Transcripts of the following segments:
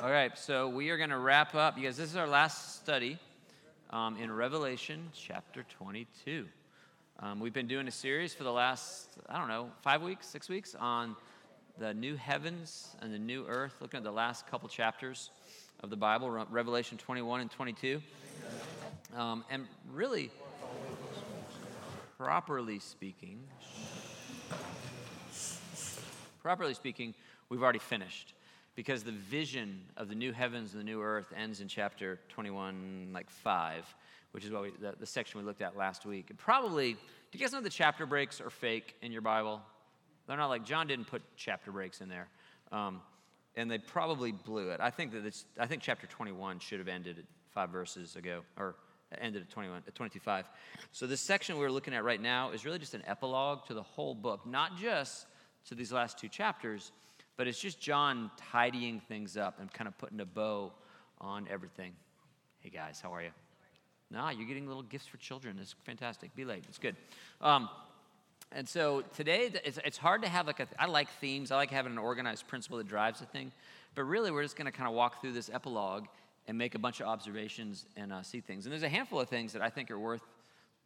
All right, so we are going to wrap up because this is our last study um, in Revelation chapter 22. Um, we've been doing a series for the last, I don't know, five weeks, six weeks on the new heavens and the new earth, looking at the last couple chapters of the Bible, Revelation 21 and 22. Um, and really, properly speaking, properly speaking, we've already finished because the vision of the new heavens and the new earth ends in chapter 21, like 5, which is what we, the, the section we looked at last week. And probably, do you guys know the chapter breaks are fake in your Bible? They're not like, John didn't put chapter breaks in there. Um, and they probably blew it. I think that this, I think chapter 21 should have ended at five verses ago, or ended at 21, at 25. So this section we're looking at right now is really just an epilogue to the whole book, not just to these last two chapters, but it's just John tidying things up and kind of putting a bow on everything. Hey guys, how are you? Nah, you're getting little gifts for children. It's fantastic. Be late. It's good. Um, and so today, it's, it's hard to have like a, I like themes. I like having an organized principle that drives a thing. But really, we're just going to kind of walk through this epilogue and make a bunch of observations and uh, see things. And there's a handful of things that I think are worth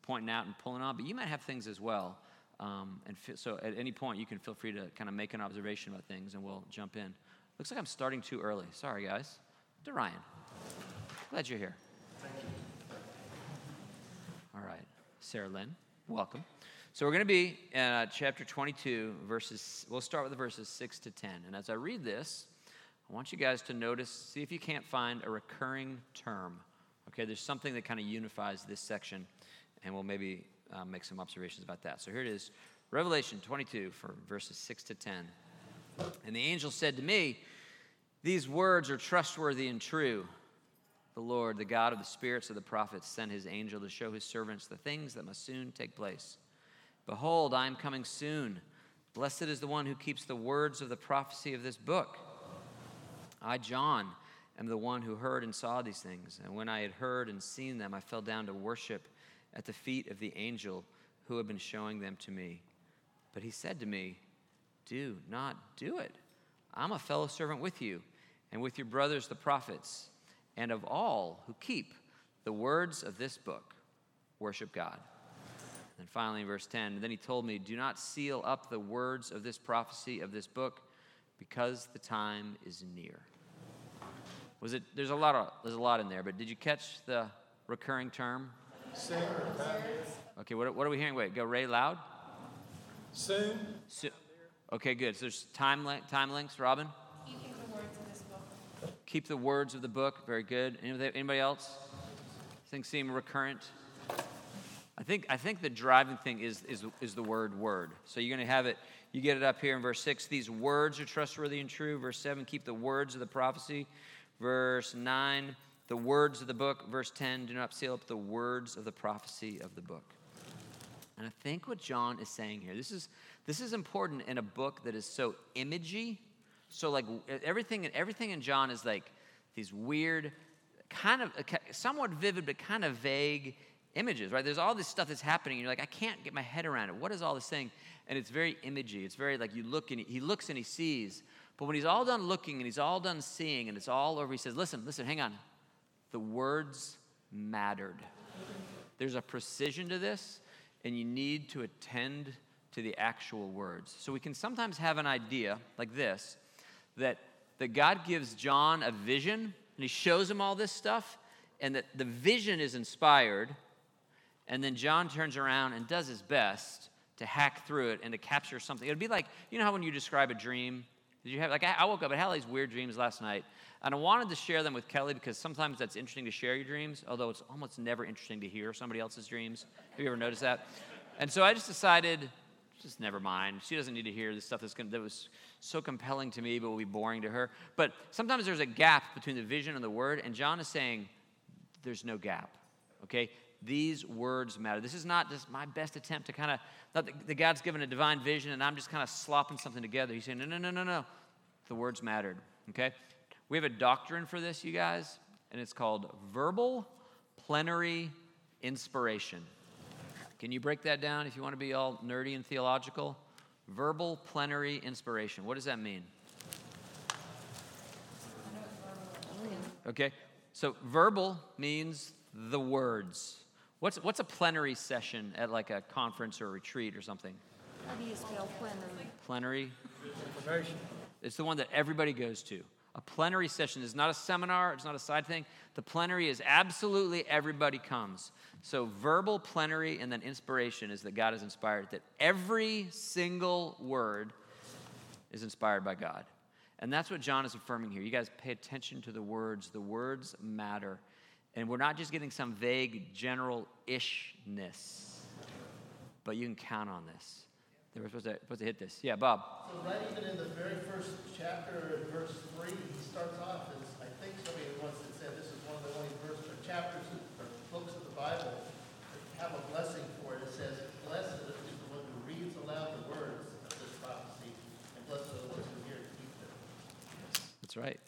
pointing out and pulling on, but you might have things as well um, and so at any point, you can feel free to kind of make an observation about things and we'll jump in. Looks like I'm starting too early. Sorry, guys. To Ryan. Glad you're here. Thank you. All right. Sarah Lynn, welcome. So we're going to be in uh, chapter 22, verses, we'll start with the verses 6 to 10. And as I read this, I want you guys to notice, see if you can't find a recurring term. Okay, there's something that kind of unifies this section, and we'll maybe uh, make some observations about that. So here it is Revelation 22, for verses 6 to 10. And the angel said to me, These words are trustworthy and true. The Lord, the God of the spirits of the prophets, sent his angel to show his servants the things that must soon take place. Behold, I am coming soon. Blessed is the one who keeps the words of the prophecy of this book. I, John, am the one who heard and saw these things. And when I had heard and seen them, I fell down to worship at the feet of the angel who had been showing them to me. But he said to me, Do not do it. I'm a fellow servant with you and with your brothers, the prophets, and of all who keep the words of this book. Worship God. And finally, in verse 10, then he told me, Do not seal up the words of this prophecy of this book, because the time is near. Was it? There's a lot of there's a lot in there, but did you catch the recurring term? Soon. Okay, what, what are we hearing? Wait, go Ray loud. Soon. So, okay, good. So there's time, time links, Robin? Keeping the words of this book. Keep the words of the book. Very good. Anybody, anybody else? Things seem recurrent. I think, I think the driving thing is, is, is the word word. So you're going to have it, you get it up here in verse 6. These words are trustworthy and true. Verse 7, keep the words of the prophecy. Verse 9, the words of the book. Verse 10 do not seal up the words of the prophecy of the book. And I think what John is saying here, this is, this is important in a book that is so imagey. So, like, everything, everything in John is like these weird, kind of uh, somewhat vivid, but kind of vague images, right? There's all this stuff that's happening, and you're like, I can't get my head around it. What is all this thing? And it's very imagey. It's very like you look and he looks and he sees. But when he's all done looking and he's all done seeing and it's all over, he says, Listen, listen, hang on the words mattered. There's a precision to this, and you need to attend to the actual words. So we can sometimes have an idea like this that, that God gives John a vision, and he shows him all this stuff, and that the vision is inspired, and then John turns around and does his best to hack through it and to capture something. It'd be like, you know how when you describe a dream, did you have, like, I woke up, I had these weird dreams last night, and I wanted to share them with Kelly because sometimes that's interesting to share your dreams, although it's almost never interesting to hear somebody else's dreams. Have you ever noticed that? And so I just decided, just never mind. She doesn't need to hear the stuff that's gonna, that was so compelling to me, but will be boring to her. But sometimes there's a gap between the vision and the word, and John is saying there's no gap. Okay? These words matter. This is not just my best attempt to kind of, not that the God's given a divine vision and I'm just kind of slopping something together. He's saying, no, no, no, no, no. The words mattered. Okay? We have a doctrine for this, you guys, and it's called verbal plenary inspiration. Can you break that down if you want to be all nerdy and theological? Verbal plenary inspiration. What does that mean? Okay? So verbal means the words. What's, what's a plenary session at like a conference or a retreat or something? How do you spell plenary? Plenary? Information. It's the one that everybody goes to. A plenary session is not a seminar, it's not a side thing. The plenary is absolutely everybody comes. So, verbal, plenary, and then inspiration is that God is inspired, that every single word is inspired by God. And that's what John is affirming here. You guys pay attention to the words, the words matter. And we're not just getting some vague general ishness, but you can count on this. They were supposed to, supposed to hit this. Yeah, Bob. So right even in the very first chapter, in verse three, he starts off as, I think somebody once had said, this is one of the only verse, or chapters or books of the Bible that have a blessing for it. It says, blessed is the one who reads aloud the words of this prophecy, and blessed are the ones who hear and keep them. That's right.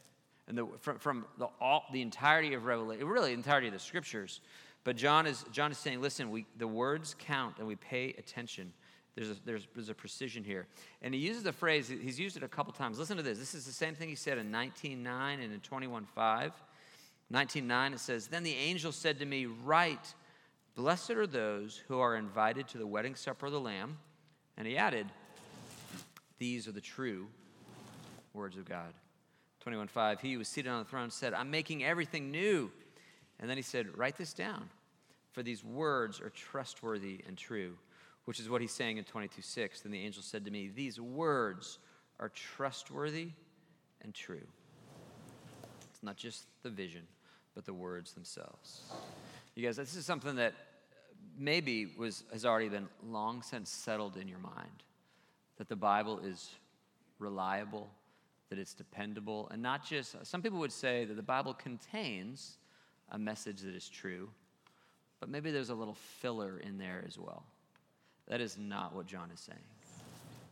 And the, from, from the, all, the entirety of Revelation, really the entirety of the scriptures. But John is, John is saying, listen, we, the words count and we pay attention. There's a, there's, there's a precision here. And he uses the phrase, he's used it a couple times. Listen to this. This is the same thing he said in 19.9 and in 21.5. 19.9, it says, Then the angel said to me, Write, blessed are those who are invited to the wedding supper of the Lamb. And he added, These are the true words of God. 21.5, he who was seated on the throne said, I'm making everything new. And then he said, Write this down, for these words are trustworthy and true, which is what he's saying in 22.6. Then the angel said to me, These words are trustworthy and true. It's not just the vision, but the words themselves. You guys, this is something that maybe was, has already been long since settled in your mind that the Bible is reliable, that it's dependable, and not just, some people would say that the Bible contains a message that is true, but maybe there's a little filler in there as well. That is not what John is saying.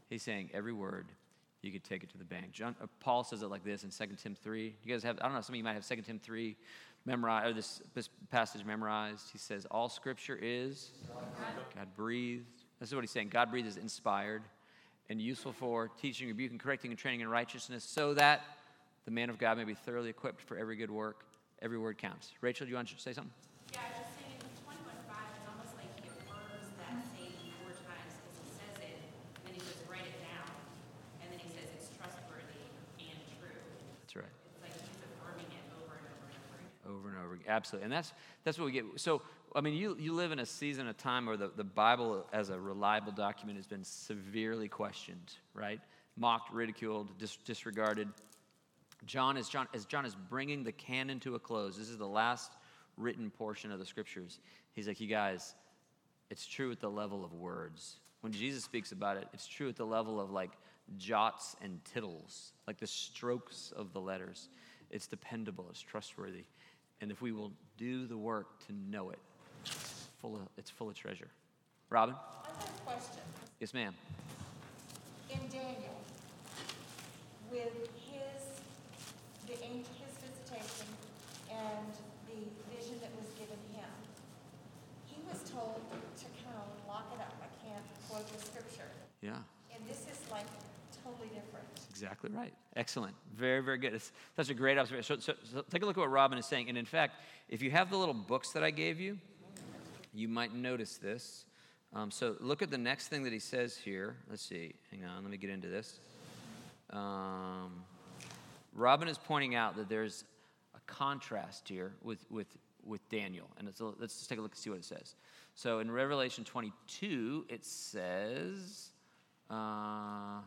He's saying every word, you could take it to the bank. John, uh, Paul says it like this in 2 Tim 3. You guys have, I don't know, some of you might have 2 Tim 3 memorized, or this, this passage memorized. He says, All scripture is God breathed. This is what he's saying God breathed is inspired and useful for teaching, rebuking, correcting, and training in righteousness, so that the man of God may be thoroughly equipped for every good work. Every word counts. Rachel, do you want to say something? Yeah, I was saying twenty-one five, it's almost like he affirms that saying four times because he says it, then he says, write it down, and then he says it's trustworthy and true. That's right. It's like he's affirming it over and over and over again. over and over again. Absolutely. And that's that's what we get. So I mean you you live in a season of time where the, the Bible as a reliable document has been severely questioned, right? Mocked, ridiculed, dis- disregarded. John is John as John is bringing the canon to a close. This is the last written portion of the scriptures. He's like, you guys, it's true at the level of words. When Jesus speaks about it, it's true at the level of like jots and tittles, like the strokes of the letters. It's dependable, it's trustworthy. And if we will do the work to know it, full of, it's full of treasure. Robin? I have a question. Yes, ma'am. In Daniel, with his, the angel, his visitation and the vision that was given him, he was told to kind of lock it up. I can't quote the scripture. Yeah. And this is like totally different. Exactly right. Excellent. Very, very good. It's such a great observation. So, so, so take a look at what Robin is saying. And in fact, if you have the little books that I gave you, you might notice this. Um, so look at the next thing that he says here. Let's see. Hang on. Let me get into this. Um, Robin is pointing out that there's a contrast here with, with, with Daniel. And a, let's just take a look and see what it says. So in Revelation 22, it says. Uh,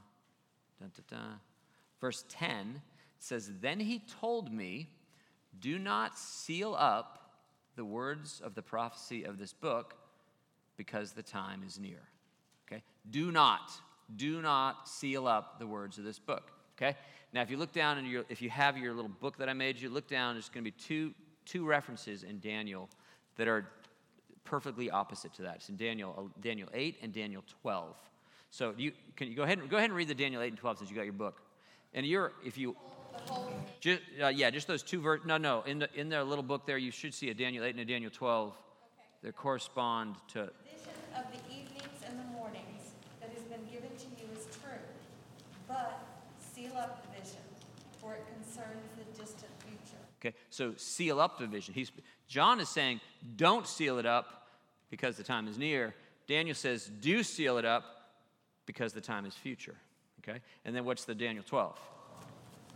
Dun, dun, dun. Verse 10 says, Then he told me, Do not seal up the words of the prophecy of this book, because the time is near. Okay? Do not, do not seal up the words of this book. Okay? Now, if you look down and if you have your little book that I made you, look down, there's going to be two, two references in Daniel that are perfectly opposite to that. It's in Daniel, uh, Daniel 8 and Daniel 12. So you can you go ahead and go ahead and read the Daniel 8 and 12 since you got your book. And you're if you just, uh, yeah, just those two ver- no no in the in their little book there you should see a Daniel 8 and a Daniel 12 that correspond to vision of the evenings and the mornings that has been given to you is true, but seal up the vision, for it concerns the distant future. Okay, so seal up the vision. He's, John is saying, don't seal it up because the time is near. Daniel says, do seal it up because the time is future. Okay, and then what's the Daniel 12?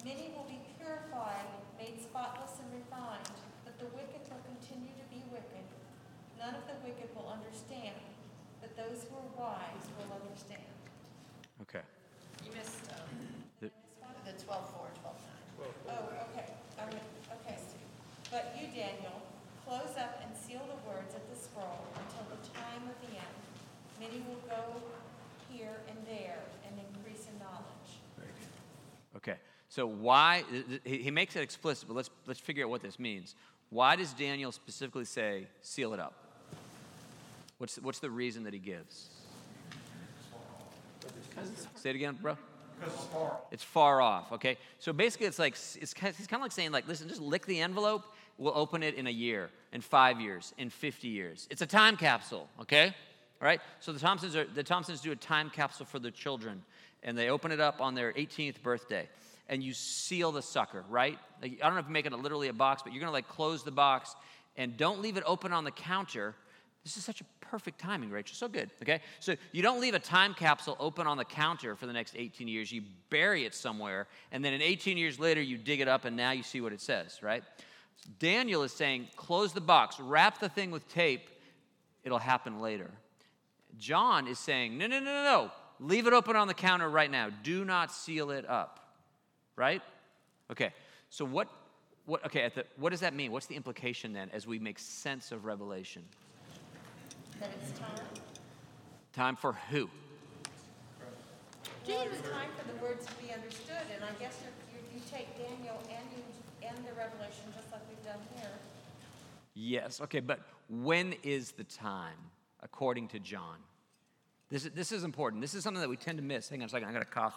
Many will be purified, made spotless and refined, but the wicked will continue to be wicked. None of the wicked will understand, but those who are wise will understand. Okay. You missed, um, The- the twelve four, twelve nine. Oh, okay, I'm, okay. But you, Daniel, close up and seal the words of the scroll until the time of the end. Many will go here and there and increase in knowledge. Okay. So why he makes it explicit, but let's let's figure out what this means. Why does Daniel specifically say seal it up? What's what's the reason that he gives? Say it again, bro. It's far. It's far off. Okay. So basically, it's like it's kind of, it's kind of like saying like, listen, just lick the envelope. We'll open it in a year, in five years, in 50 years. It's a time capsule. Okay. All right. So the Thompsons are the Thompsons do a time capsule for their children, and they open it up on their 18th birthday, and you seal the sucker. Right. Like, I don't know if you make it literally a box, but you're gonna like close the box and don't leave it open on the counter. This is such a perfect timing, Rachel. So good. Okay? So you don't leave a time capsule open on the counter for the next 18 years. You bury it somewhere, and then in 18 years later, you dig it up, and now you see what it says, right? Daniel is saying, close the box, wrap the thing with tape, it'll happen later. John is saying, no, no, no, no, no. Leave it open on the counter right now. Do not seal it up. Right? Okay. So what what okay, at the, what does that mean? What's the implication then as we make sense of Revelation? That it's time. Time for who? Well, it's time for the words to be understood, and I guess you, you, take Daniel and you end the Revelation just like we've done here. Yes, okay, but when is the time, according to John? This is, this is important. This is something that we tend to miss. Hang on a second, I got a cough.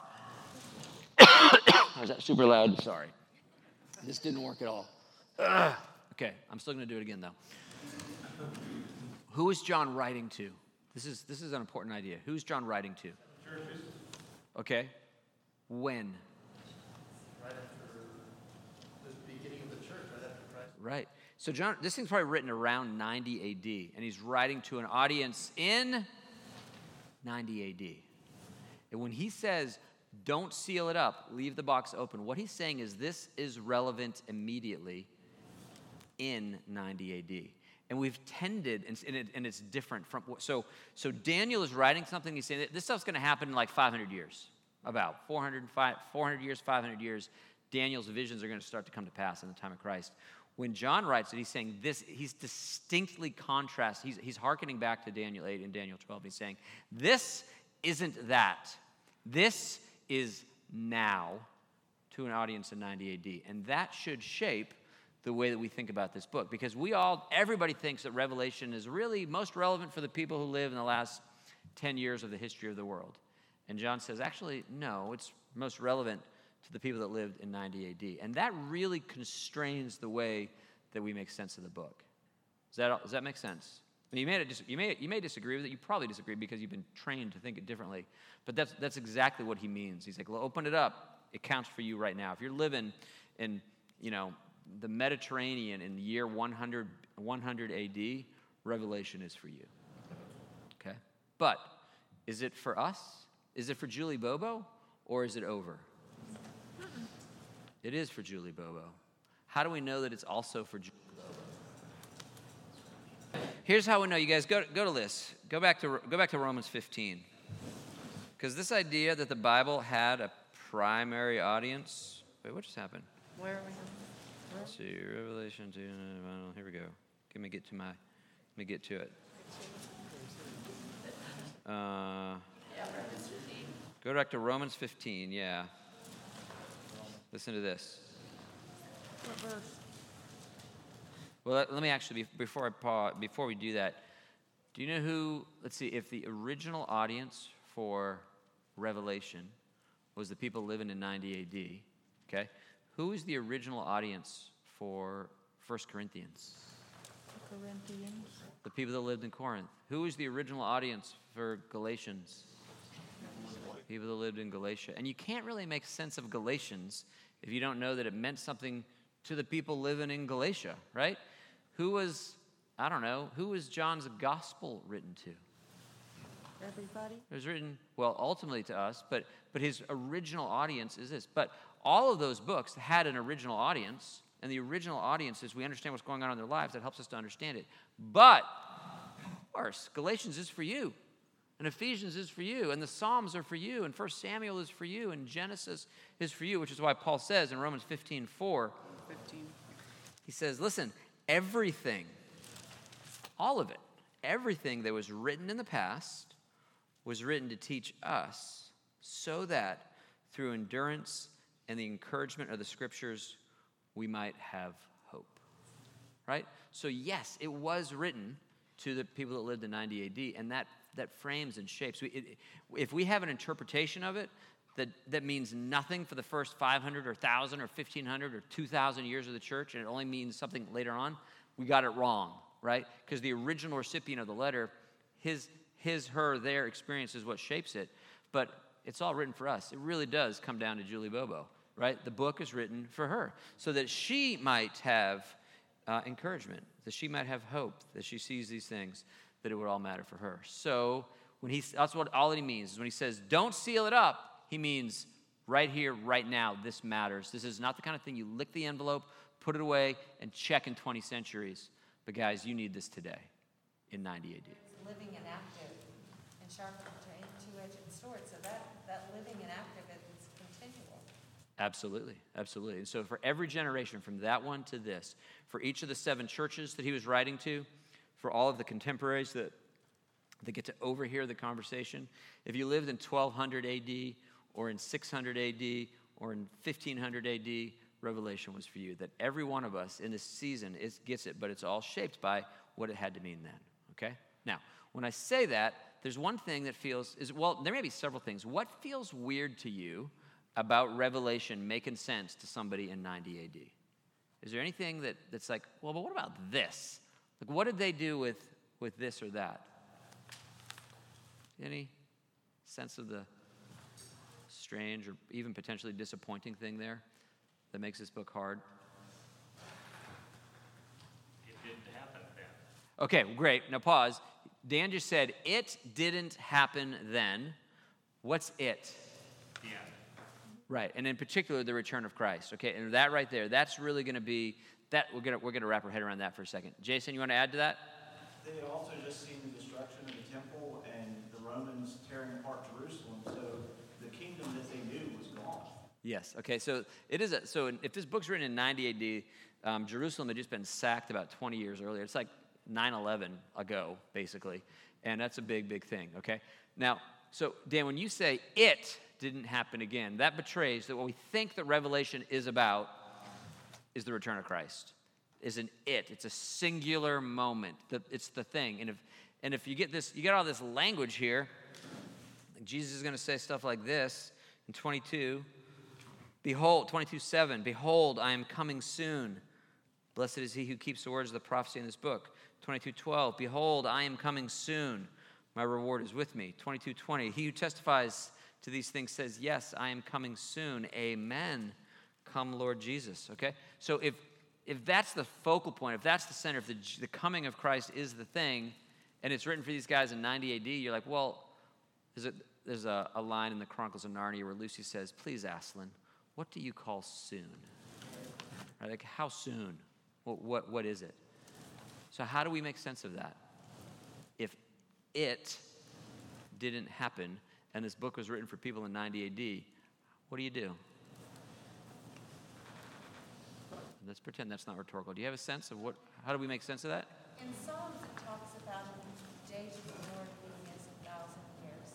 Was that super loud? Sorry. This didn't work at all. Ugh. Okay, I'm still gonna do it again though. Who is John writing to? This is, this is an important idea. Who's John writing to? Churches. Okay, when? Right after the beginning of the church, right. Right. So John, this thing's probably written around 90 AD, and he's writing to an audience in 90 AD. And when he says, "Don't seal it up, leave the box open," what he's saying is this is relevant immediately in 90 AD. And we've tended, and, and, it, and it's different from. So, so Daniel is writing something. He's saying this stuff's going to happen in like 500 years, about 400, 400 years, 500 years. Daniel's visions are going to start to come to pass in the time of Christ. When John writes it, he's saying this, he's distinctly contrast. He's, he's hearkening back to Daniel 8 and Daniel 12. He's saying, this isn't that. This is now to an audience in 90 AD. And that should shape the way that we think about this book because we all, everybody thinks that Revelation is really most relevant for the people who live in the last 10 years of the history of the world. And John says, actually, no, it's most relevant to the people that lived in 90 AD. And that really constrains the way that we make sense of the book. Does that, does that make sense? You, may, you, may, you may disagree with it. You probably disagree because you've been trained to think it differently. But that's, that's exactly what he means. He's like, well, open it up. It counts for you right now. If you're living in, you know, the Mediterranean in the year 100, 100 AD, Revelation is for you. Okay? But is it for us? Is it for Julie Bobo? Or is it over? It is for Julie Bobo. How do we know that it's also for Julie Bobo? Here's how we know. You guys go, go to this. Go back to, go back to Romans 15. Because this idea that the Bible had a primary audience. Wait, what just happened? Where are we? Let's see, Revelation 2. Here we go. Let me get to my, let me get to it. Uh, go back to Romans 15, yeah. Listen to this. Well, let, let me actually, before I pause, before we do that, do you know who, let's see, if the original audience for Revelation was the people living in 90 AD, okay? Who is the original audience for 1 Corinthians? Corinthians. The people that lived in Corinth. Who is the original audience for Galatians? People that lived in Galatia. And you can't really make sense of Galatians if you don't know that it meant something to the people living in Galatia, right? Who was, I don't know, who was John's gospel written to? Everybody? It was written, well, ultimately to us, but, but his original audience is this. But all of those books had an original audience, and the original audience is we understand what's going on in their lives. That helps us to understand it. But, of course, Galatians is for you, and Ephesians is for you, and the Psalms are for you, and First Samuel is for you, and Genesis is for you, which is why Paul says in Romans 15 4, 15. he says, listen, everything, all of it, everything that was written in the past was written to teach us so that through endurance and the encouragement of the scriptures, we might have hope. Right? So, yes, it was written to the people that lived in 90 AD, and that, that frames and shapes. We, it, if we have an interpretation of it that, that means nothing for the first 500 or 1,000 or 1,500 or 2,000 years of the church, and it only means something later on, we got it wrong, right? Because the original recipient of the letter, his, his, her, their experience is what shapes it. But it's all written for us. It really does come down to Julie Bobo, right? The book is written for her so that she might have uh, encouragement, that she might have hope, that she sees these things, that it would all matter for her. So when he, that's what all that he means is when he says, don't seal it up, he means right here, right now, this matters. This is not the kind of thing you lick the envelope, put it away, and check in 20 centuries. But guys, you need this today in 90 AD. Living and active and sharp and two-edged sword, so that, that living and active is continual. Absolutely, absolutely. And so, for every generation from that one to this, for each of the seven churches that he was writing to, for all of the contemporaries that, that get to overhear the conversation, if you lived in 1200 AD or in 600 AD or in 1500 AD, Revelation was for you. That every one of us in this season is, gets it, but it's all shaped by what it had to mean then. Okay? Now, when I say that, there's one thing that feels is well, there may be several things. What feels weird to you about Revelation making sense to somebody in 90 AD? Is there anything that, that's like, well, but what about this? Like, what did they do with, with this or that? Any sense of the strange or even potentially disappointing thing there that makes this book hard? It didn't happen then. Okay, great. Now pause. Dan just said, it didn't happen then. What's it? The end. Right, and in particular, the return of Christ. Okay, and that right there, that's really going to be that. We're gonna we're gonna wrap our head around that for a second. Jason, you want to add to that? They had also just seen the destruction of the temple and the Romans tearing apart Jerusalem, so the kingdom that they knew was gone. Yes. Okay. So it is. A, so if this book's written in 90 AD, um, Jerusalem had just been sacked about 20 years earlier. It's like 9/11 ago, basically, and that's a big, big thing. Okay. Now, so Dan, when you say it didn't happen again, that betrays that what we think that Revelation is about is the return of Christ. Is an it. It's a singular moment. The, it's the thing. And if and if you get this, you get all this language here. Jesus is going to say stuff like this in 22. Behold, 22 7, behold, I am coming soon. Blessed is he who keeps the words of the prophecy in this book. 22 12, behold, I am coming soon. My reward is with me. 22 20, he who testifies to these things says, Yes, I am coming soon. Amen. Come, Lord Jesus. Okay? So if if that's the focal point, if that's the center, if the, the coming of Christ is the thing, and it's written for these guys in 90 AD, you're like, well, there's a, there's a, a line in the Chronicles of Narnia where Lucy says, Please, Aslan, what do you call soon? Right, like, how soon? What, what, what is it? So, how do we make sense of that? If it didn't happen and this book was written for people in 90 AD, what do you do? Let's pretend that's not rhetorical. Do you have a sense of what, how do we make sense of that? In Psalms, it talks about the days of the Lord being as a thousand years,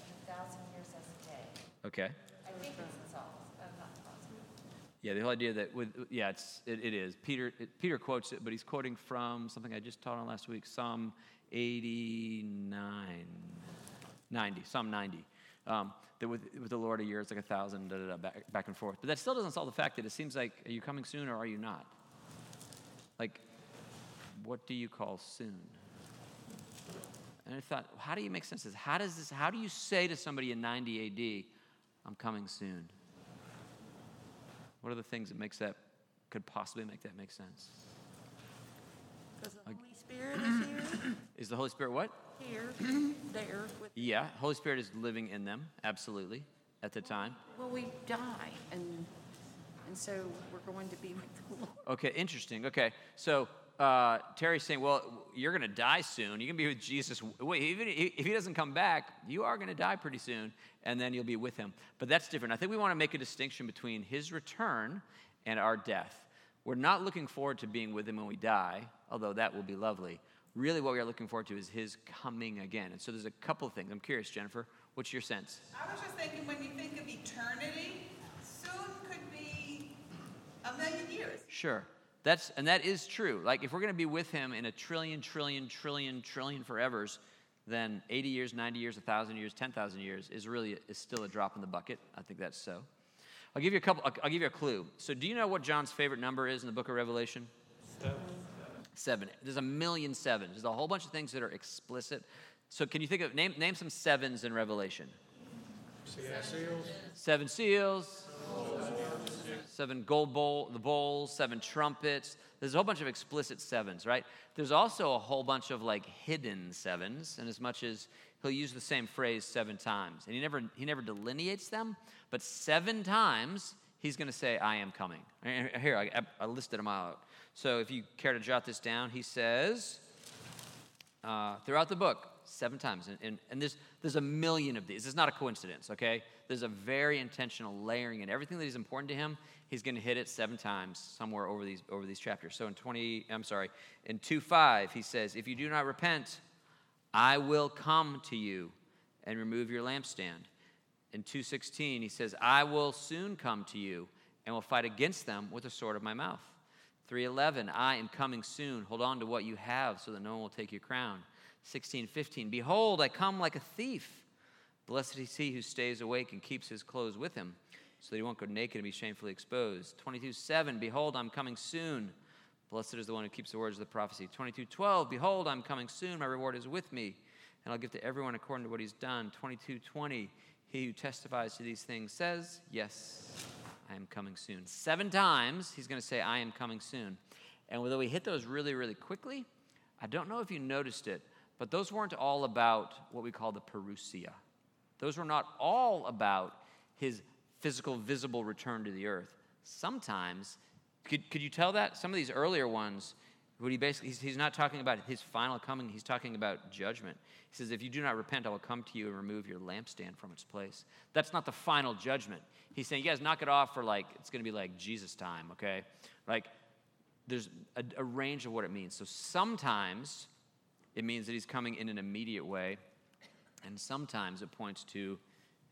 and a thousand years as a day. Okay. I think it's in Psalms, I'm not positive. Yeah, the whole idea that with yeah, it's it, it is. Peter it, Peter quotes it, but he's quoting from something I just taught on last week, Psalm 89, 90, Psalm 90. Um, that with, with the Lord a year is like a thousand, da, da, da, back, back and forth. But that still doesn't solve the fact that it seems like, are you coming soon or are you not? Like, what do you call soon? And I thought, how do you make sense of this? How does this? How do you say to somebody in 90 AD, "I'm coming soon"? What are the things that makes that could possibly make that make sense? Because the Holy Spirit is here, Is the Holy Spirit what? here, there, with, Yeah, Holy Spirit is living in them, absolutely, at the time. well, we die, and, and so we're going to be with the Lord. Okay, interesting. Okay, so uh, Terry's saying, well, you're going to die soon. You're going to be with Jesus. Wait, even if he doesn't come back, you are going to die pretty soon, and then you'll be with him. But that's different. I think we want to make a distinction between his return and our death. We're not looking forward to being with him when we die, although that will be lovely. Really, what we are looking forward to is his coming again. And so there's a couple of things. I'm curious, Jennifer, what's your sense? I was just thinking, when you think of eternity, soon could be a million years. Sure. That's and that is true. Like if we're going to be with him in a trillion, trillion, trillion, trillion forevers, then 80 years, 90 years, 1,000 years, 10,000 years is really is still a drop in the bucket. I think that's so. I'll give you a couple. I'll, I'll give you a clue. So, do you know what John's favorite number is in the Book of Revelation? Seven. Seven. There's a million sevens. There's a whole bunch of things that are explicit. So, can you think of name name some sevens in Revelation? Seven seals. Seven gold bowl, the bowls, seven trumpets. There's a whole bunch of explicit sevens, right? There's also a whole bunch of like hidden sevens, and as much as he'll use the same phrase seven times, and he never he never delineates them, but seven times he's going to say, "I am coming." Here, I, I listed them out. So if you care to jot this down, he says uh, throughout the book seven times, and, and, and there's there's a million of these. It's not a coincidence, okay? There's a very intentional layering, in everything that is important to him, he's going to hit it seven times somewhere over these over these chapters. So in 20, I'm sorry, in 2:5, he says, "If you do not repent, I will come to you and remove your lampstand." In 2:16, he says, "I will soon come to you and will fight against them with the sword of my mouth." 3:11, "I am coming soon. Hold on to what you have so that no one will take your crown." 16:15, "Behold, I come like a thief." Blessed is he who stays awake and keeps his clothes with him, so that he won't go naked and be shamefully exposed. 22 7, Behold, I'm coming soon. Blessed is the one who keeps the words of the prophecy. 22 12, Behold, I'm coming soon. My reward is with me, and I'll give to everyone according to what he's done. 22 20, He who testifies to these things says, Yes, I am coming soon. Seven times he's going to say, I am coming soon. And although we hit those really, really quickly, I don't know if you noticed it, but those weren't all about what we call the parousia. Those were not all about his physical, visible return to the earth. Sometimes, could, could you tell that? Some of these earlier ones, what he basically, he's, he's not talking about his final coming, he's talking about judgment. He says, If you do not repent, I will come to you and remove your lampstand from its place. That's not the final judgment. He's saying, You guys knock it off for like, it's going to be like Jesus time, okay? Like, there's a, a range of what it means. So sometimes it means that he's coming in an immediate way, and sometimes it points to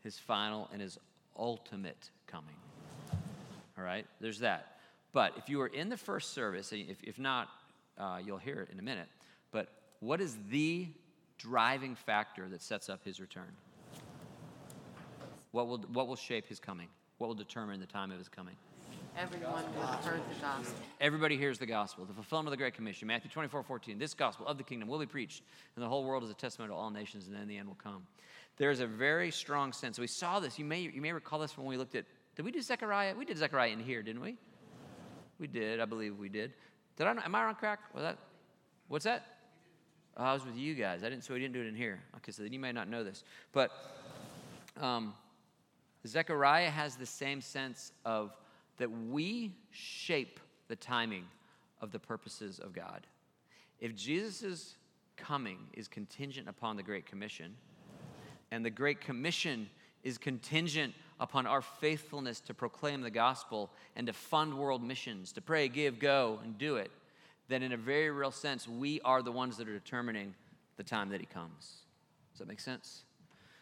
his final and his ultimate coming. All right, there's that. But if you were in the first service, if, if not, uh, you'll hear it in a minute. But what is the driving factor that sets up his return? What will, what will shape his coming? What will determine the time of his coming? Everyone who heard the gospel. Everybody hears the gospel, the fulfillment of the Great Commission. Matthew 24, 14. This gospel of the kingdom will be preached, and the whole world is a testimony to all nations, and then the end will come. There's a very strong sense. We saw this. You may, you may recall this when we looked at, did we do Zechariah? We did Zechariah in here, didn't we? We did. I believe we did. Did I? Am I on crack? Was that? What's that? Oh, I was with you guys. I didn't. So we didn't do it in here. Okay, so then you may not know this, but um, Zechariah has the same sense of that we shape the timing of the purposes of God. If Jesus' coming is contingent upon the Great Commission, and the Great Commission is contingent upon our faithfulness to proclaim the gospel and to fund world missions, to pray, give, go, and do it, then in a very real sense, we are the ones that are determining the time that he comes. Does that make sense?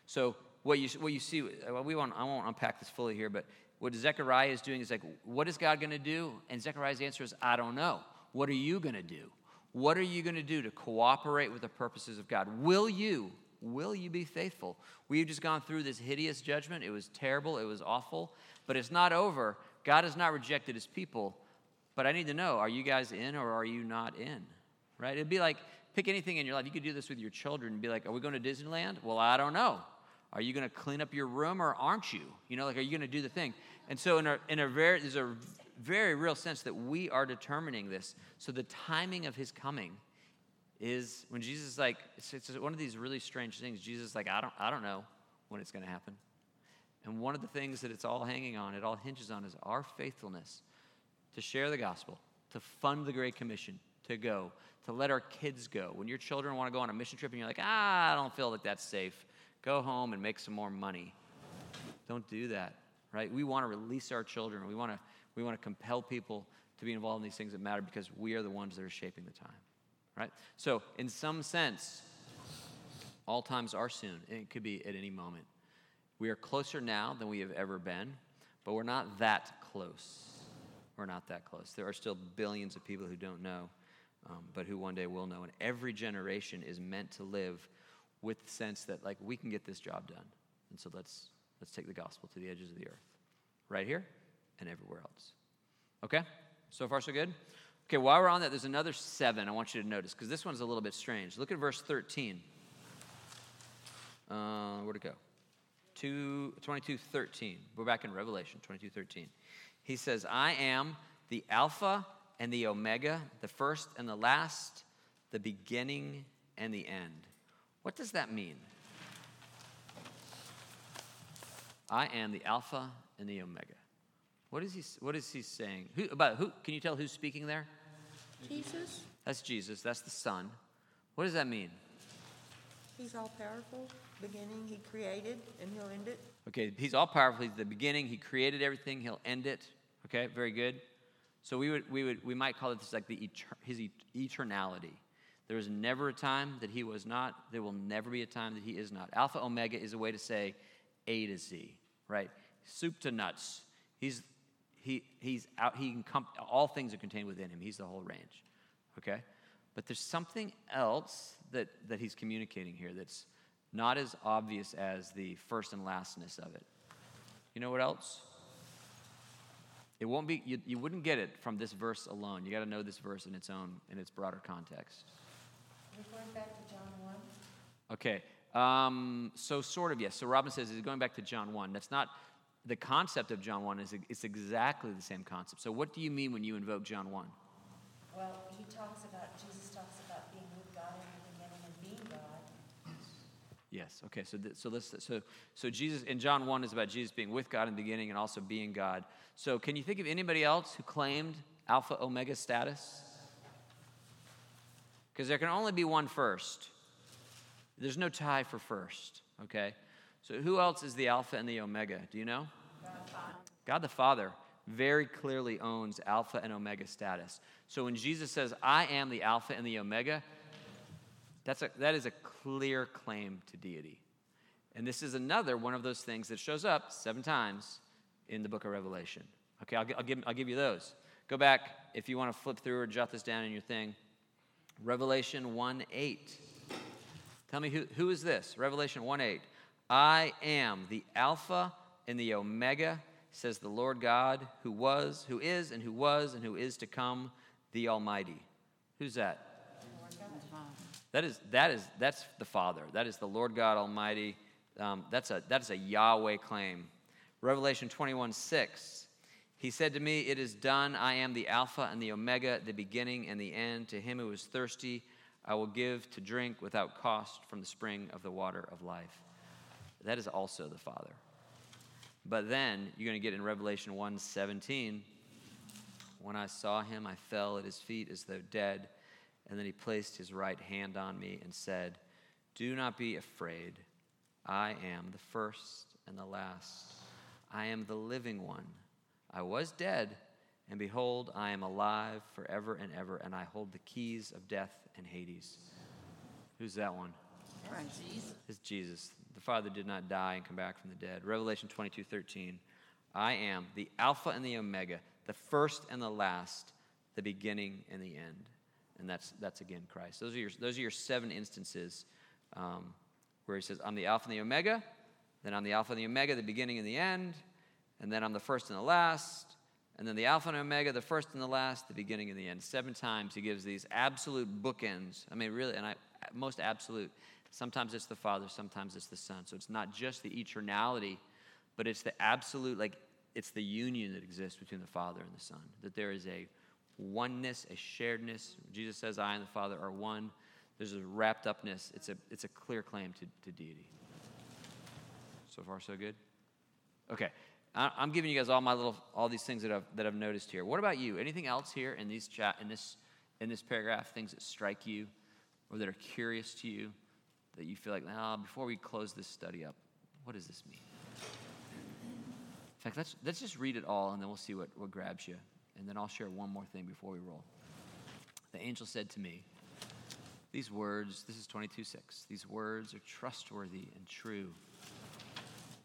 So what you, what you see, we won't, I won't unpack this fully here, but what Zechariah is doing is like, what is God going to do? And Zechariah's answer is, I don't know. What are you going to do? What are you going to do to cooperate with the purposes of God? Will you? Will you be faithful? We've just gone through this hideous judgment. It was terrible. It was awful. But it's not over. God has not rejected his people. But I need to know are you guys in or are you not in? Right? It'd be like pick anything in your life. You could do this with your children and be like, are we going to Disneyland? Well, I don't know. Are you going to clean up your room or aren't you? You know, like, are you going to do the thing? And so, in a, in a very, there's a very real sense that we are determining this. So the timing of his coming is when Jesus is like, it's, it's one of these really strange things. Jesus is like, I don't, I don't know when it's going to happen. And one of the things that it's all hanging on, it all hinges on, is our faithfulness to share the gospel, to fund the Great Commission, to go, to let our kids go. When your children want to go on a mission trip and you're like, ah, I don't feel like that's safe, go home and make some more money. Don't do that, right? We want to release our children. We want to, we want to compel people to be involved in these things that matter because we are the ones that are shaping the time, right? So, in some sense, all times are soon, and it could be at any moment. We are closer now than we have ever been, but we're not that close. We're not that close. There are still billions of people who don't know, um, but who one day will know. And every generation is meant to live with the sense that, like, we can get this job done. And so let's, let's take the gospel to the edges of the earth, right here and everywhere else. Okay? So far, so good? Okay, while we're on that, there's another seven I want you to notice because this one's a little bit strange. Look at verse 13. Uh, where'd it go? 2, 22, 13. We're back in Revelation 22, 13. He says, I am the Alpha and the Omega, the first and the last, the beginning and the end. What does that mean? I am the Alpha and the Omega. What is he, what is he saying? Who, about who? Can you tell who's speaking there? Jesus, That's Jesus. That's the Son. What does that mean? He's all powerful, beginning, he created, and he'll end it. Okay, he's all powerful. He's the beginning. He created everything. He'll end it. Okay, very good. So we would we would we might call it this like the eter- his et- eternality. There was never a time that he was not. There will never be a time that he is not. Alpha Omega is a way to say A to Z, right? Soup to nuts. He's he he's out. He can come, all things are contained within him. He's the whole range. Okay, but there's something else that that he's communicating here that's not as obvious as the first and lastness of it. You know what else? It won't be, you, you wouldn't get it from this verse alone. You got to know this verse in its own, in its broader context. We're going back to John 1. Okay, um, so sort of, yes. So Robin says he's going back to John 1. That's not, the concept of John 1 is it's exactly the same concept. So what do you mean when you invoke John 1? Well, he talks about, Jesus talks about being with God in the beginning and being God. Yes. Okay. So, th- so let's so so Jesus in John one is about Jesus being with God in the beginning and also being God. So can you think of anybody else who claimed Alpha Omega status? Because there can only be one first. There's no tie for first. Okay. So who else is the Alpha and the Omega? Do you know? God the Father very clearly owns Alpha and Omega status. So when Jesus says, "I am the Alpha and the Omega," That's a, that is a clear claim to deity. And this is another one of those things that shows up seven times in the book of Revelation. Okay, I'll, I'll, give, I'll give you those. Go back if you want to flip through or jot this down in your thing. Revelation 1 8. Tell me who, who is this? Revelation 1 8. I am the Alpha and the Omega, says the Lord God, who was, who is, and who was, and who is to come, the Almighty. Who's that? That is, that is, that's the Father. That is the Lord God Almighty. Um, that's, a, that is a Yahweh claim. Revelation 21 6. He said to me, It is done. I am the Alpha and the Omega, the beginning and the end. To him who is thirsty, I will give to drink without cost from the spring of the water of life. That is also the Father. But then you're going to get in Revelation 1 17. When I saw him, I fell at his feet as though dead. And then he placed his right hand on me and said, Do not be afraid. I am the first and the last. I am the living one. I was dead, and behold, I am alive forever and ever, and I hold the keys of death and Hades. Who's that one? Christ. It's Jesus. The Father did not die and come back from the dead. Revelation 22 13. I am the Alpha and the Omega, the first and the last, the beginning and the end. And that's, that's again Christ. Those are your, those are your seven instances um, where he says, I'm the Alpha and the Omega, then I'm the Alpha and the Omega, the beginning and the end, and then I'm the first and the last, and then the Alpha and Omega, the first and the last, the beginning and the end. Seven times he gives these absolute bookends. I mean, really, and I, most absolute. Sometimes it's the Father, sometimes it's the Son. So it's not just the eternality, but it's the absolute, like, it's the union that exists between the Father and the Son, that there is a oneness, a sharedness. Jesus says, I and the Father are one. There's a wrapped upness. It's a, it's a clear claim to, to deity. So far, so good? Okay. I'm giving you guys all my little, all these things that I've, that I've noticed here. What about you? Anything else here in these chat, in this, in this paragraph, things that strike you or that are curious to you that you feel like, nah, before we close this study up, what does this mean? In fact, let's, let's just read it all and then we'll see what, what grabs you. And then I'll share one more thing before we roll. The angel said to me, These words, this is 22 6, these words are trustworthy and true.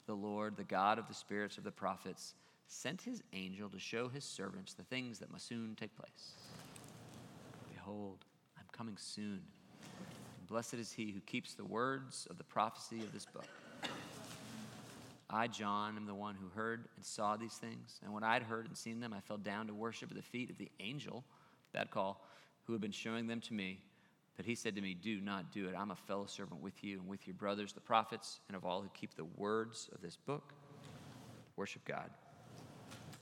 The Lord, the God of the spirits of the prophets, sent his angel to show his servants the things that must soon take place. Behold, I'm coming soon. And blessed is he who keeps the words of the prophecy of this book. I, John, am the one who heard and saw these things. And when I'd heard and seen them, I fell down to worship at the feet of the angel, that call, who had been showing them to me. But he said to me, Do not do it. I'm a fellow servant with you and with your brothers, the prophets, and of all who keep the words of this book. Worship God.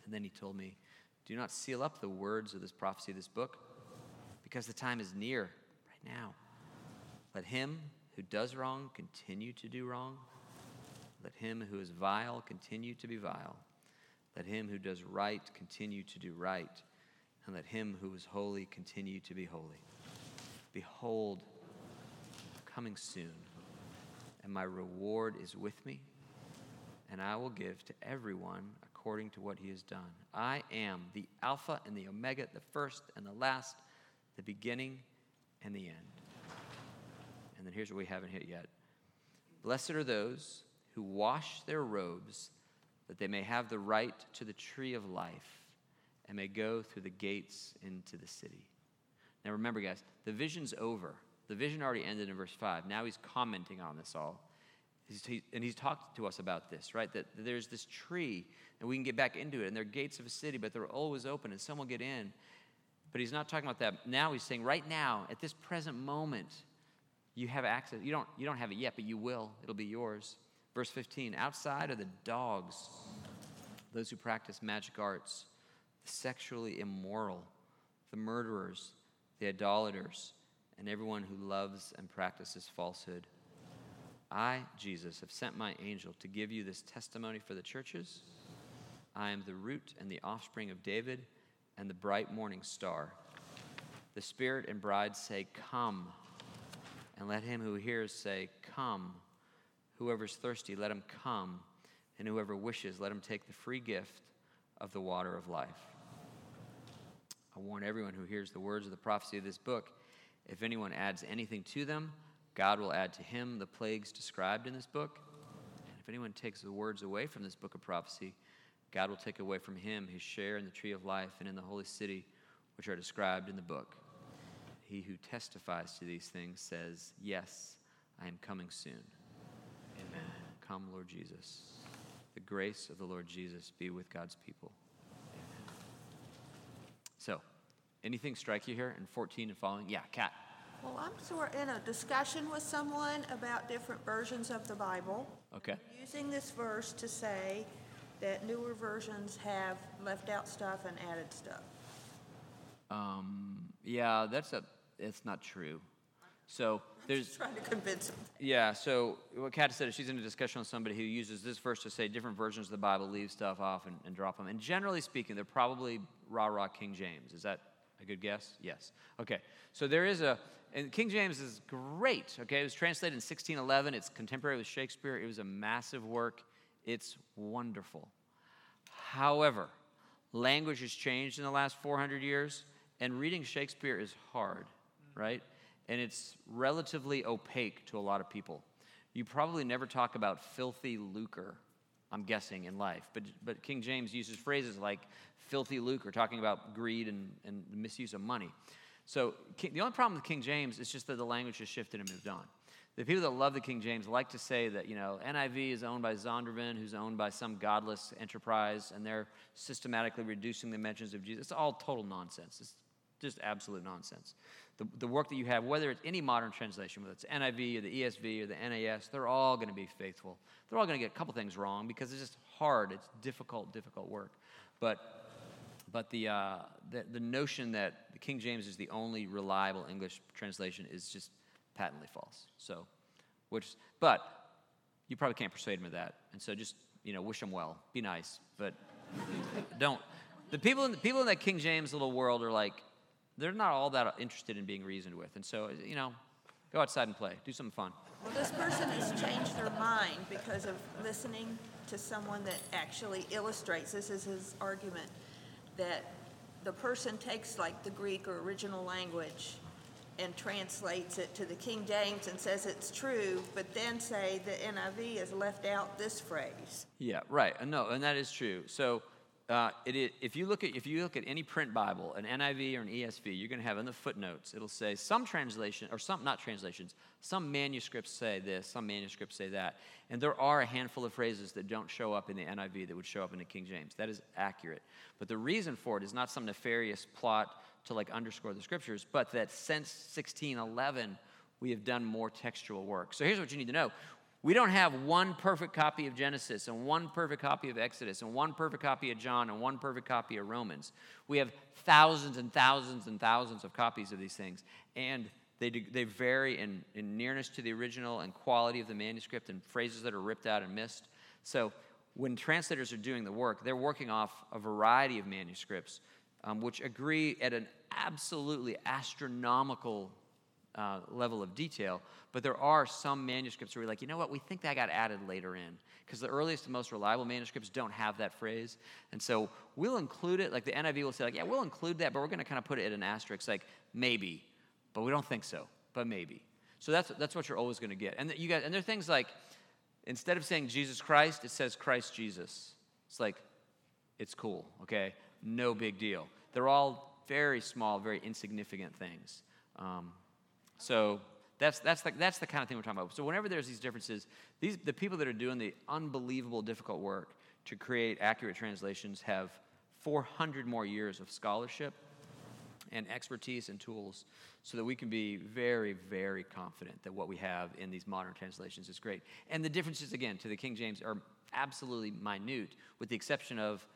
And then he told me, Do not seal up the words of this prophecy, of this book, because the time is near, right now. Let him who does wrong continue to do wrong. Let him who is vile continue to be vile. Let him who does right continue to do right. And let him who is holy continue to be holy. Behold, coming soon, and my reward is with me, and I will give to everyone according to what he has done. I am the Alpha and the Omega, the first and the last, the beginning and the end. And then here's what we haven't hit yet Blessed are those who wash their robes, that they may have the right to the tree of life and may go through the gates into the city. Now remember, guys, the vision's over. The vision already ended in verse 5. Now he's commenting on this all. He's, he, and he's talked to us about this, right? That there's this tree, and we can get back into it, and there are gates of a city, but they're always open, and some will get in. But he's not talking about that. Now he's saying, right now, at this present moment, you have access. You don't, you don't have it yet, but you will. It'll be yours. Verse 15 Outside are the dogs, those who practice magic arts, the sexually immoral, the murderers, the idolaters, and everyone who loves and practices falsehood. I, Jesus, have sent my angel to give you this testimony for the churches. I am the root and the offspring of David and the bright morning star. The Spirit and bride say, Come. And let him who hears say, Come. Whoever's thirsty, let him come. And whoever wishes, let him take the free gift of the water of life. I warn everyone who hears the words of the prophecy of this book if anyone adds anything to them, God will add to him the plagues described in this book. And if anyone takes the words away from this book of prophecy, God will take away from him his share in the tree of life and in the holy city, which are described in the book. He who testifies to these things says, Yes, I am coming soon. Amen. Come, Lord Jesus. The grace of the Lord Jesus be with God's people. So, anything strike you here in 14 and following? Yeah, Kat. Well, I'm sort of in a discussion with someone about different versions of the Bible. Okay. Using this verse to say that newer versions have left out stuff and added stuff. Um, yeah, that's a. It's not true. So there's. Trying to convince them. Yeah, so what Kat said is she's in a discussion with somebody who uses this verse to say different versions of the Bible, leave stuff off and, and drop them. And generally speaking, they're probably rah rah King James. Is that a good guess? Yes. Okay, so there is a, and King James is great. Okay, it was translated in 1611. It's contemporary with Shakespeare. It was a massive work. It's wonderful. However, language has changed in the last 400 years, and reading Shakespeare is hard, right? And it's relatively opaque to a lot of people. You probably never talk about filthy lucre, I'm guessing, in life. But, but King James uses phrases like filthy lucre, talking about greed and, and the misuse of money. So the only problem with King James is just that the language has shifted and moved on. The people that love the King James like to say that, you know, NIV is owned by Zondervan, who's owned by some godless enterprise, and they're systematically reducing the mentions of Jesus. It's all total nonsense. It's just absolute nonsense. The, the work that you have, whether it's any modern translation, whether it's NIV or the ESV or the NAS, they're all going to be faithful. They're all going to get a couple things wrong because it's just hard. It's difficult, difficult work. But, but the, uh, the, the notion that the King James is the only reliable English translation is just patently false. So, which, but you probably can't persuade him of that. And so just, you know, wish him well. Be nice. But don't. The people in, the people in that King James little world are like, they're not all that interested in being reasoned with. And so, you know, go outside and play. Do something fun. Well, this person has changed their mind because of listening to someone that actually illustrates, this is his argument, that the person takes like the Greek or original language and translates it to the King James and says it's true, but then say the NIV has left out this phrase. Yeah, right. Uh, No, and that is true. So, uh, if you look at if you look at any print Bible, an NIV or an ESV, you're going to have in the footnotes. It'll say some translation or some not translations. Some manuscripts say this, some manuscripts say that, and there are a handful of phrases that don't show up in the NIV that would show up in the King James. That is accurate. But the reason for it is not some nefarious plot to like underscore the scriptures, but that since 1611 we have done more textual work. So here's what you need to know. We don't have one perfect copy of Genesis and one perfect copy of Exodus and one perfect copy of John and one perfect copy of Romans. We have thousands and thousands and thousands of copies of these things. And they, do, they vary in, in nearness to the original and quality of the manuscript and phrases that are ripped out and missed. So when translators are doing the work, they're working off a variety of manuscripts um, which agree at an absolutely astronomical uh, level of detail, but there are some manuscripts where you're like, you know what, we think that got added later in. Because the earliest and most reliable manuscripts don't have that phrase. And so we'll include it, like the NIV will say, like, yeah, we'll include that, but we're going to kind of put it at an asterisk, like maybe, but we don't think so, but maybe. So that's, that's what you're always going to get. And you got, and there are things like, instead of saying Jesus Christ, it says Christ Jesus. It's like, it's cool, okay? No big deal. They're all very small, very insignificant things. Um, so that's, that's, the, that's the kind of thing we're talking about. So whenever there's these differences, these, the people that are doing the unbelievable difficult work to create accurate translations have 400 more years of scholarship and expertise and tools so that we can be very, very confident that what we have in these modern translations is great. And the differences, again, to the King James are absolutely minute, with the exception of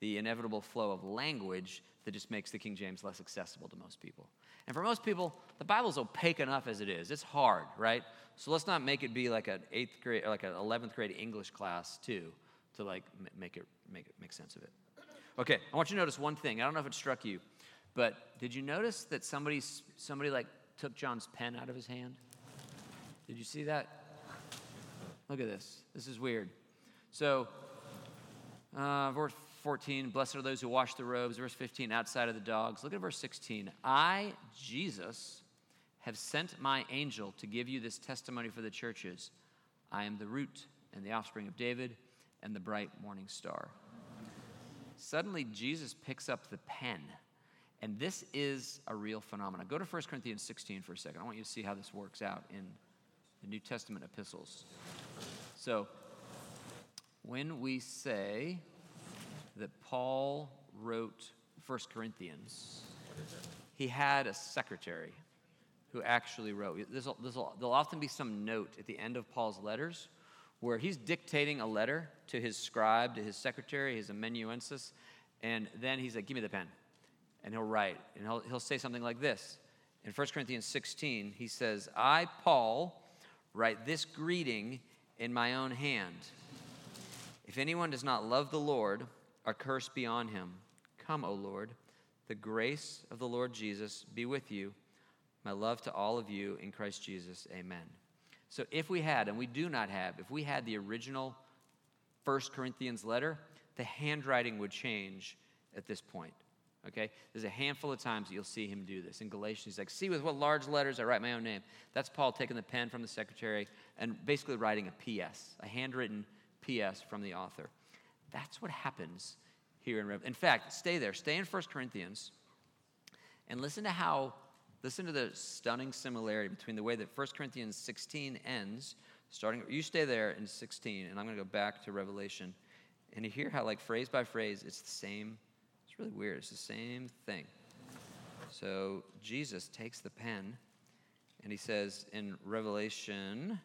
the inevitable flow of language that just makes the King James less accessible to most people. And for most people, the Bible's opaque enough as it is. It's hard, right? So let's not make it be like an eighth grade, or like an eleventh grade English class too, to like make it make it make sense of it. Okay, I want you to notice one thing. I don't know if it struck you, but did you notice that somebody somebody like took John's pen out of his hand? Did you see that? Look at this. This is weird. So, uh, verse 14, blessed are those who wash the robes. Verse 15, outside of the dogs. Look at verse 16. I, Jesus, have sent my angel to give you this testimony for the churches. I am the root and the offspring of David and the bright morning star. Suddenly, Jesus picks up the pen. And this is a real phenomenon. Go to 1 Corinthians 16 for a second. I want you to see how this works out in the New Testament epistles. So, when we say that Paul wrote 1 Corinthians, he had a secretary who actually wrote. There'll, there'll often be some note at the end of Paul's letters where he's dictating a letter to his scribe, to his secretary, his amanuensis, and then he's like, Give me the pen. And he'll write, and he'll, he'll say something like this. In 1 Corinthians 16, he says, I, Paul, write this greeting in my own hand. If anyone does not love the Lord, a curse be on him. Come, O Lord. The grace of the Lord Jesus be with you. My love to all of you in Christ Jesus. Amen. So if we had, and we do not have, if we had the original 1 Corinthians letter, the handwriting would change at this point. Okay? There's a handful of times that you'll see him do this. In Galatians, he's like, See with what large letters I write my own name. That's Paul taking the pen from the secretary and basically writing a PS, a handwritten PS from the author. That's what happens here in Revelation. In fact, stay there. Stay in 1 Corinthians and listen to how, listen to the stunning similarity between the way that 1 Corinthians 16 ends, starting, you stay there in 16, and I'm going to go back to Revelation. And you hear how, like, phrase by phrase, it's the same. It's really weird. It's the same thing. So Jesus takes the pen and he says in Revelation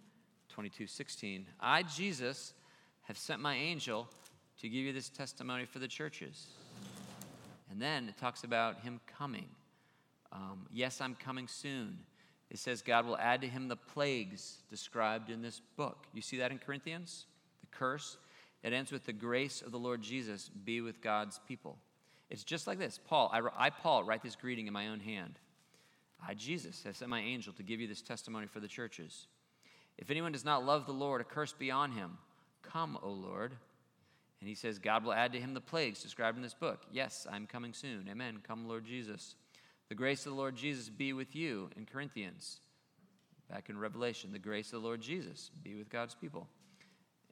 22 16, I, Jesus, have sent my angel to give you this testimony for the churches. And then it talks about him coming. Um, yes, I'm coming soon. It says God will add to him the plagues described in this book. You see that in Corinthians? The curse. It ends with the grace of the Lord Jesus be with God's people. It's just like this. Paul, I, I Paul, write this greeting in my own hand. I, Jesus, have sent my angel to give you this testimony for the churches. If anyone does not love the Lord, a curse be on him. Come, O Lord. And he says, God will add to him the plagues described in this book. Yes, I'm coming soon. Amen. Come, Lord Jesus. The grace of the Lord Jesus be with you in Corinthians. Back in Revelation, the grace of the Lord Jesus be with God's people.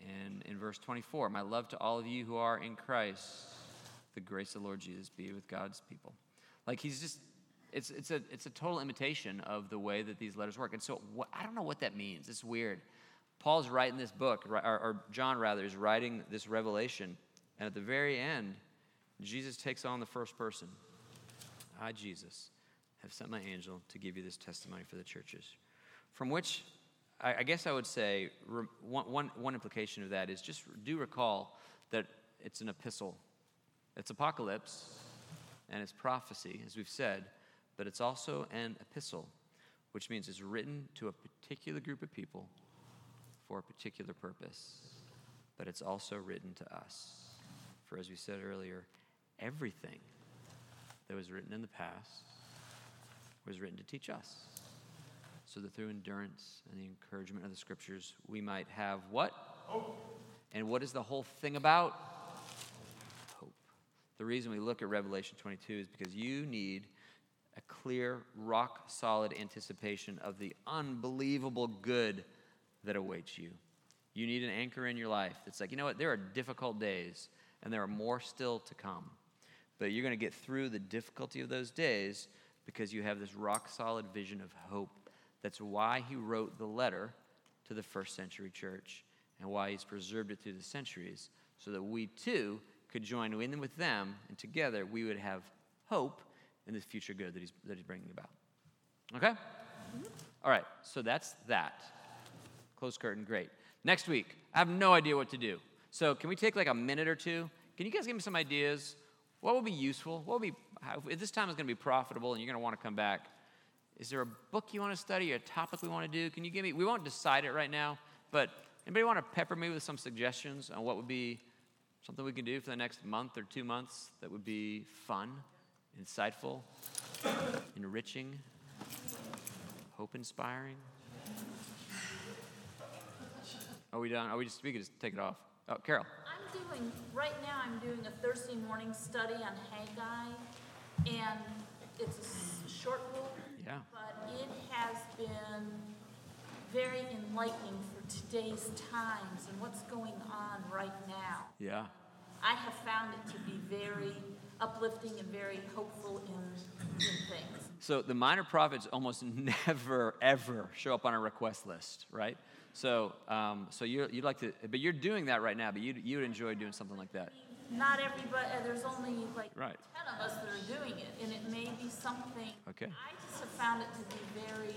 And in verse 24, my love to all of you who are in Christ, the grace of the Lord Jesus be with God's people. Like he's just, it's, it's, a, it's a total imitation of the way that these letters work. And so what, I don't know what that means. It's weird. Paul's writing this book, or, or John rather, is writing this revelation. And at the very end, Jesus takes on the first person. I, Jesus, have sent my angel to give you this testimony for the churches. From which, I, I guess I would say, re, one, one, one implication of that is just do recall that it's an epistle. It's apocalypse and it's prophecy, as we've said, but it's also an epistle, which means it's written to a particular group of people for a particular purpose, but it's also written to us. For as we said earlier, everything that was written in the past was written to teach us. So that through endurance and the encouragement of the scriptures, we might have what? Hope. And what is the whole thing about? Hope. The reason we look at Revelation 22 is because you need a clear, rock solid anticipation of the unbelievable good that awaits you. You need an anchor in your life that's like, you know what, there are difficult days and there are more still to come. But you're going to get through the difficulty of those days because you have this rock solid vision of hope. That's why he wrote the letter to the first century church and why he's preserved it through the centuries so that we too could join in with them and together we would have hope in the future good that he's, that he's bringing about. Okay? Mm-hmm. All right, so that's that. Curtain, great. Next week, I have no idea what to do. So can we take like a minute or two? Can you guys give me some ideas? What would be useful? What would be, how, this time is going to be profitable and you're going to want to come back, is there a book you want to study or a topic we want to do? Can you give me, we won't decide it right now, but anybody want to pepper me with some suggestions on what would be something we can do for the next month or two months that would be fun, insightful, enriching, hope inspiring? Are we done? Are we just, we could just take it off. Oh, Carol I'm doing, right now, I'm doing a Thursday morning study on Haggai, and it's a short book. Yeah. But it has been very enlightening for today's times and what's going on right now. Yeah. I have found it to be very uplifting and very hopeful in, in things. So the minor prophets almost never, ever show up on a request list, right? So, um, so you you'd like to, but you're doing that right now. But you you'd enjoy doing something like that. Not everybody. Uh, there's only like right. ten of us that are doing it, and it may be something. Okay. I just have found it to be very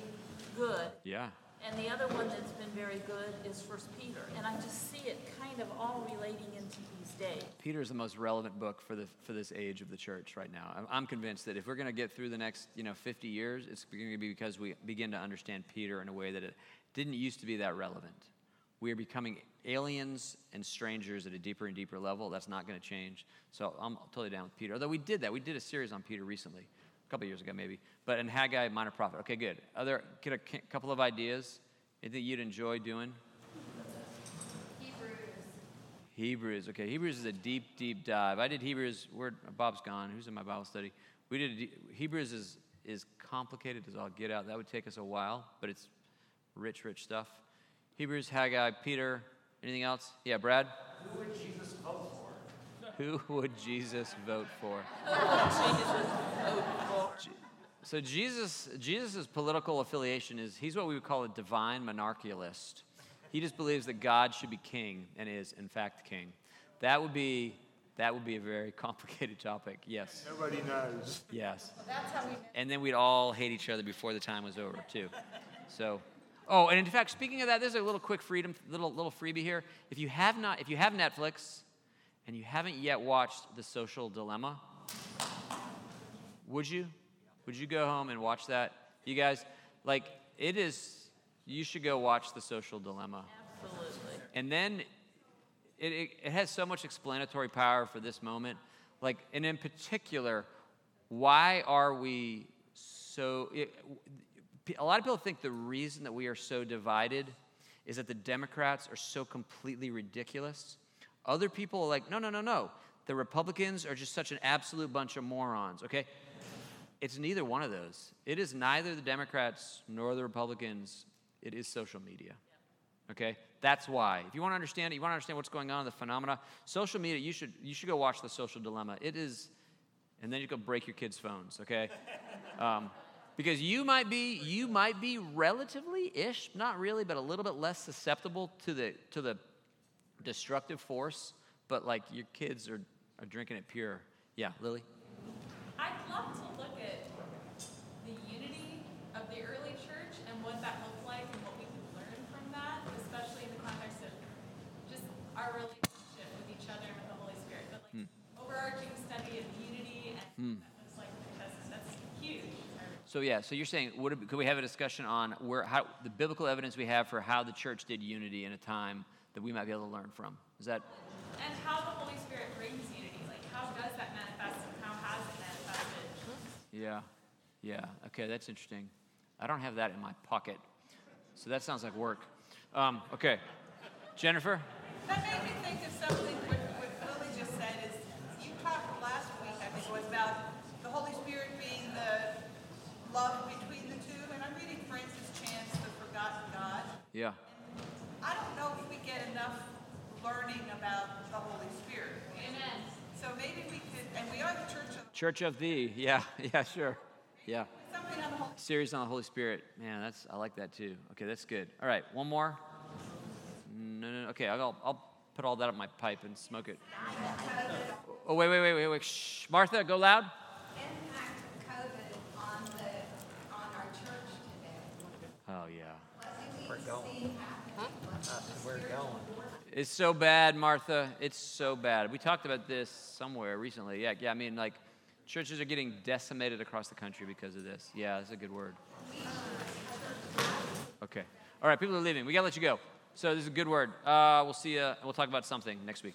good. Yeah. And the other one that's been very good is First Peter, and I just see it kind of all relating into these days. Peter is the most relevant book for the for this age of the church right now. I'm, I'm convinced that if we're going to get through the next you know 50 years, it's going to be because we begin to understand Peter in a way that it didn't used to be that relevant. We are becoming aliens and strangers at a deeper and deeper level. That's not going to change. So I'm totally down with Peter. Although we did that. We did a series on Peter recently, a couple years ago maybe. But in Haggai, minor prophet. Okay, good. Other, get a couple of ideas. Anything you'd enjoy doing? Hebrews. Hebrews. Okay, Hebrews is a deep, deep dive. I did Hebrews. Where Bob's gone. Who's in my Bible study? We did Hebrews is is complicated as all get out. That would take us a while, but it's rich, rich stuff. Hebrews, Haggai, Peter. Anything else? Yeah, Brad? Who would Jesus vote for? Who would Jesus vote for? So Jesus, Jesus' political affiliation is he's what we would call a divine monarchialist. He just believes that God should be king and is in fact king. That would be that would be a very complicated topic. Yes. Nobody knows. Yes. That's how we know. And then we'd all hate each other before the time was over too. So Oh, and in fact, speaking of that, there's a little quick freedom, little little freebie here. If you have not, if you have Netflix, and you haven't yet watched The Social Dilemma, would you? Would you go home and watch that? You guys, like, it is, you should go watch The Social Dilemma. Absolutely. And then it, it, it has so much explanatory power for this moment. Like, and in particular, why are we so. It, a lot of people think the reason that we are so divided is that the Democrats are so completely ridiculous. Other people are like, no, no, no, no. The Republicans are just such an absolute bunch of morons, okay? It's neither one of those. It is neither the Democrats nor the Republicans. It is social media. Okay? That's why. If you want to understand it, you want to understand what's going on, in the phenomena, social media, you should, you should go watch The Social Dilemma. It is, and then you go break your kids' phones, okay? Um, because you might be, you might be relatively ish, not really, but a little bit less susceptible to the, to the destructive force, but like your kids are, are drinking it pure. Yeah, Lily? I'd love to look at the unity of the early church and what that looked like and what we could learn from that, especially in the context of just our relationship with each other and with the Holy Spirit. But like hmm. overarching study of unity and that looks like that's, that's huge. So yeah, so you're saying, would it, could we have a discussion on where how the biblical evidence we have for how the church did unity in a time that we might be able to learn from? Is that And how the Holy Spirit brings unity. Like how does that manifest and how has it manifested? yeah, yeah? Okay, that's interesting. I don't have that in my pocket, so that sounds like work. Um, okay, Jennifer. That made me think of something what, what Lily just said is, you talked last week, I think it was about the Holy Spirit being the love between the two, and I'm reading Francis Chan's The Forgotten God. Yeah. I don't know if we get enough learning about the Holy Spirit. Amen. So maybe we could, and we are the church of, the Church of Thee. Yeah, yeah, sure. Yeah. something on the Holy Series on the Holy Spirit. Man, that's I like that too. Okay, that's good. All right, one more. No, no, no. Okay, I'll, I'll put all that up my pipe and smoke it. Oh, wait, wait, wait, wait, wait. Shh. Martha, go loud. Impact of COVID on the, on our church today. Oh, yeah. We're going. We're going. It's so bad, Martha. It's so bad. We talked about this somewhere recently. Yeah, yeah. I mean, like, churches are getting decimated across the country because of this. Yeah, that's a good word. Okay. All right, people are leaving. We gotta let you go. So this is a good word. Uh, we'll see you. We'll talk about something next week.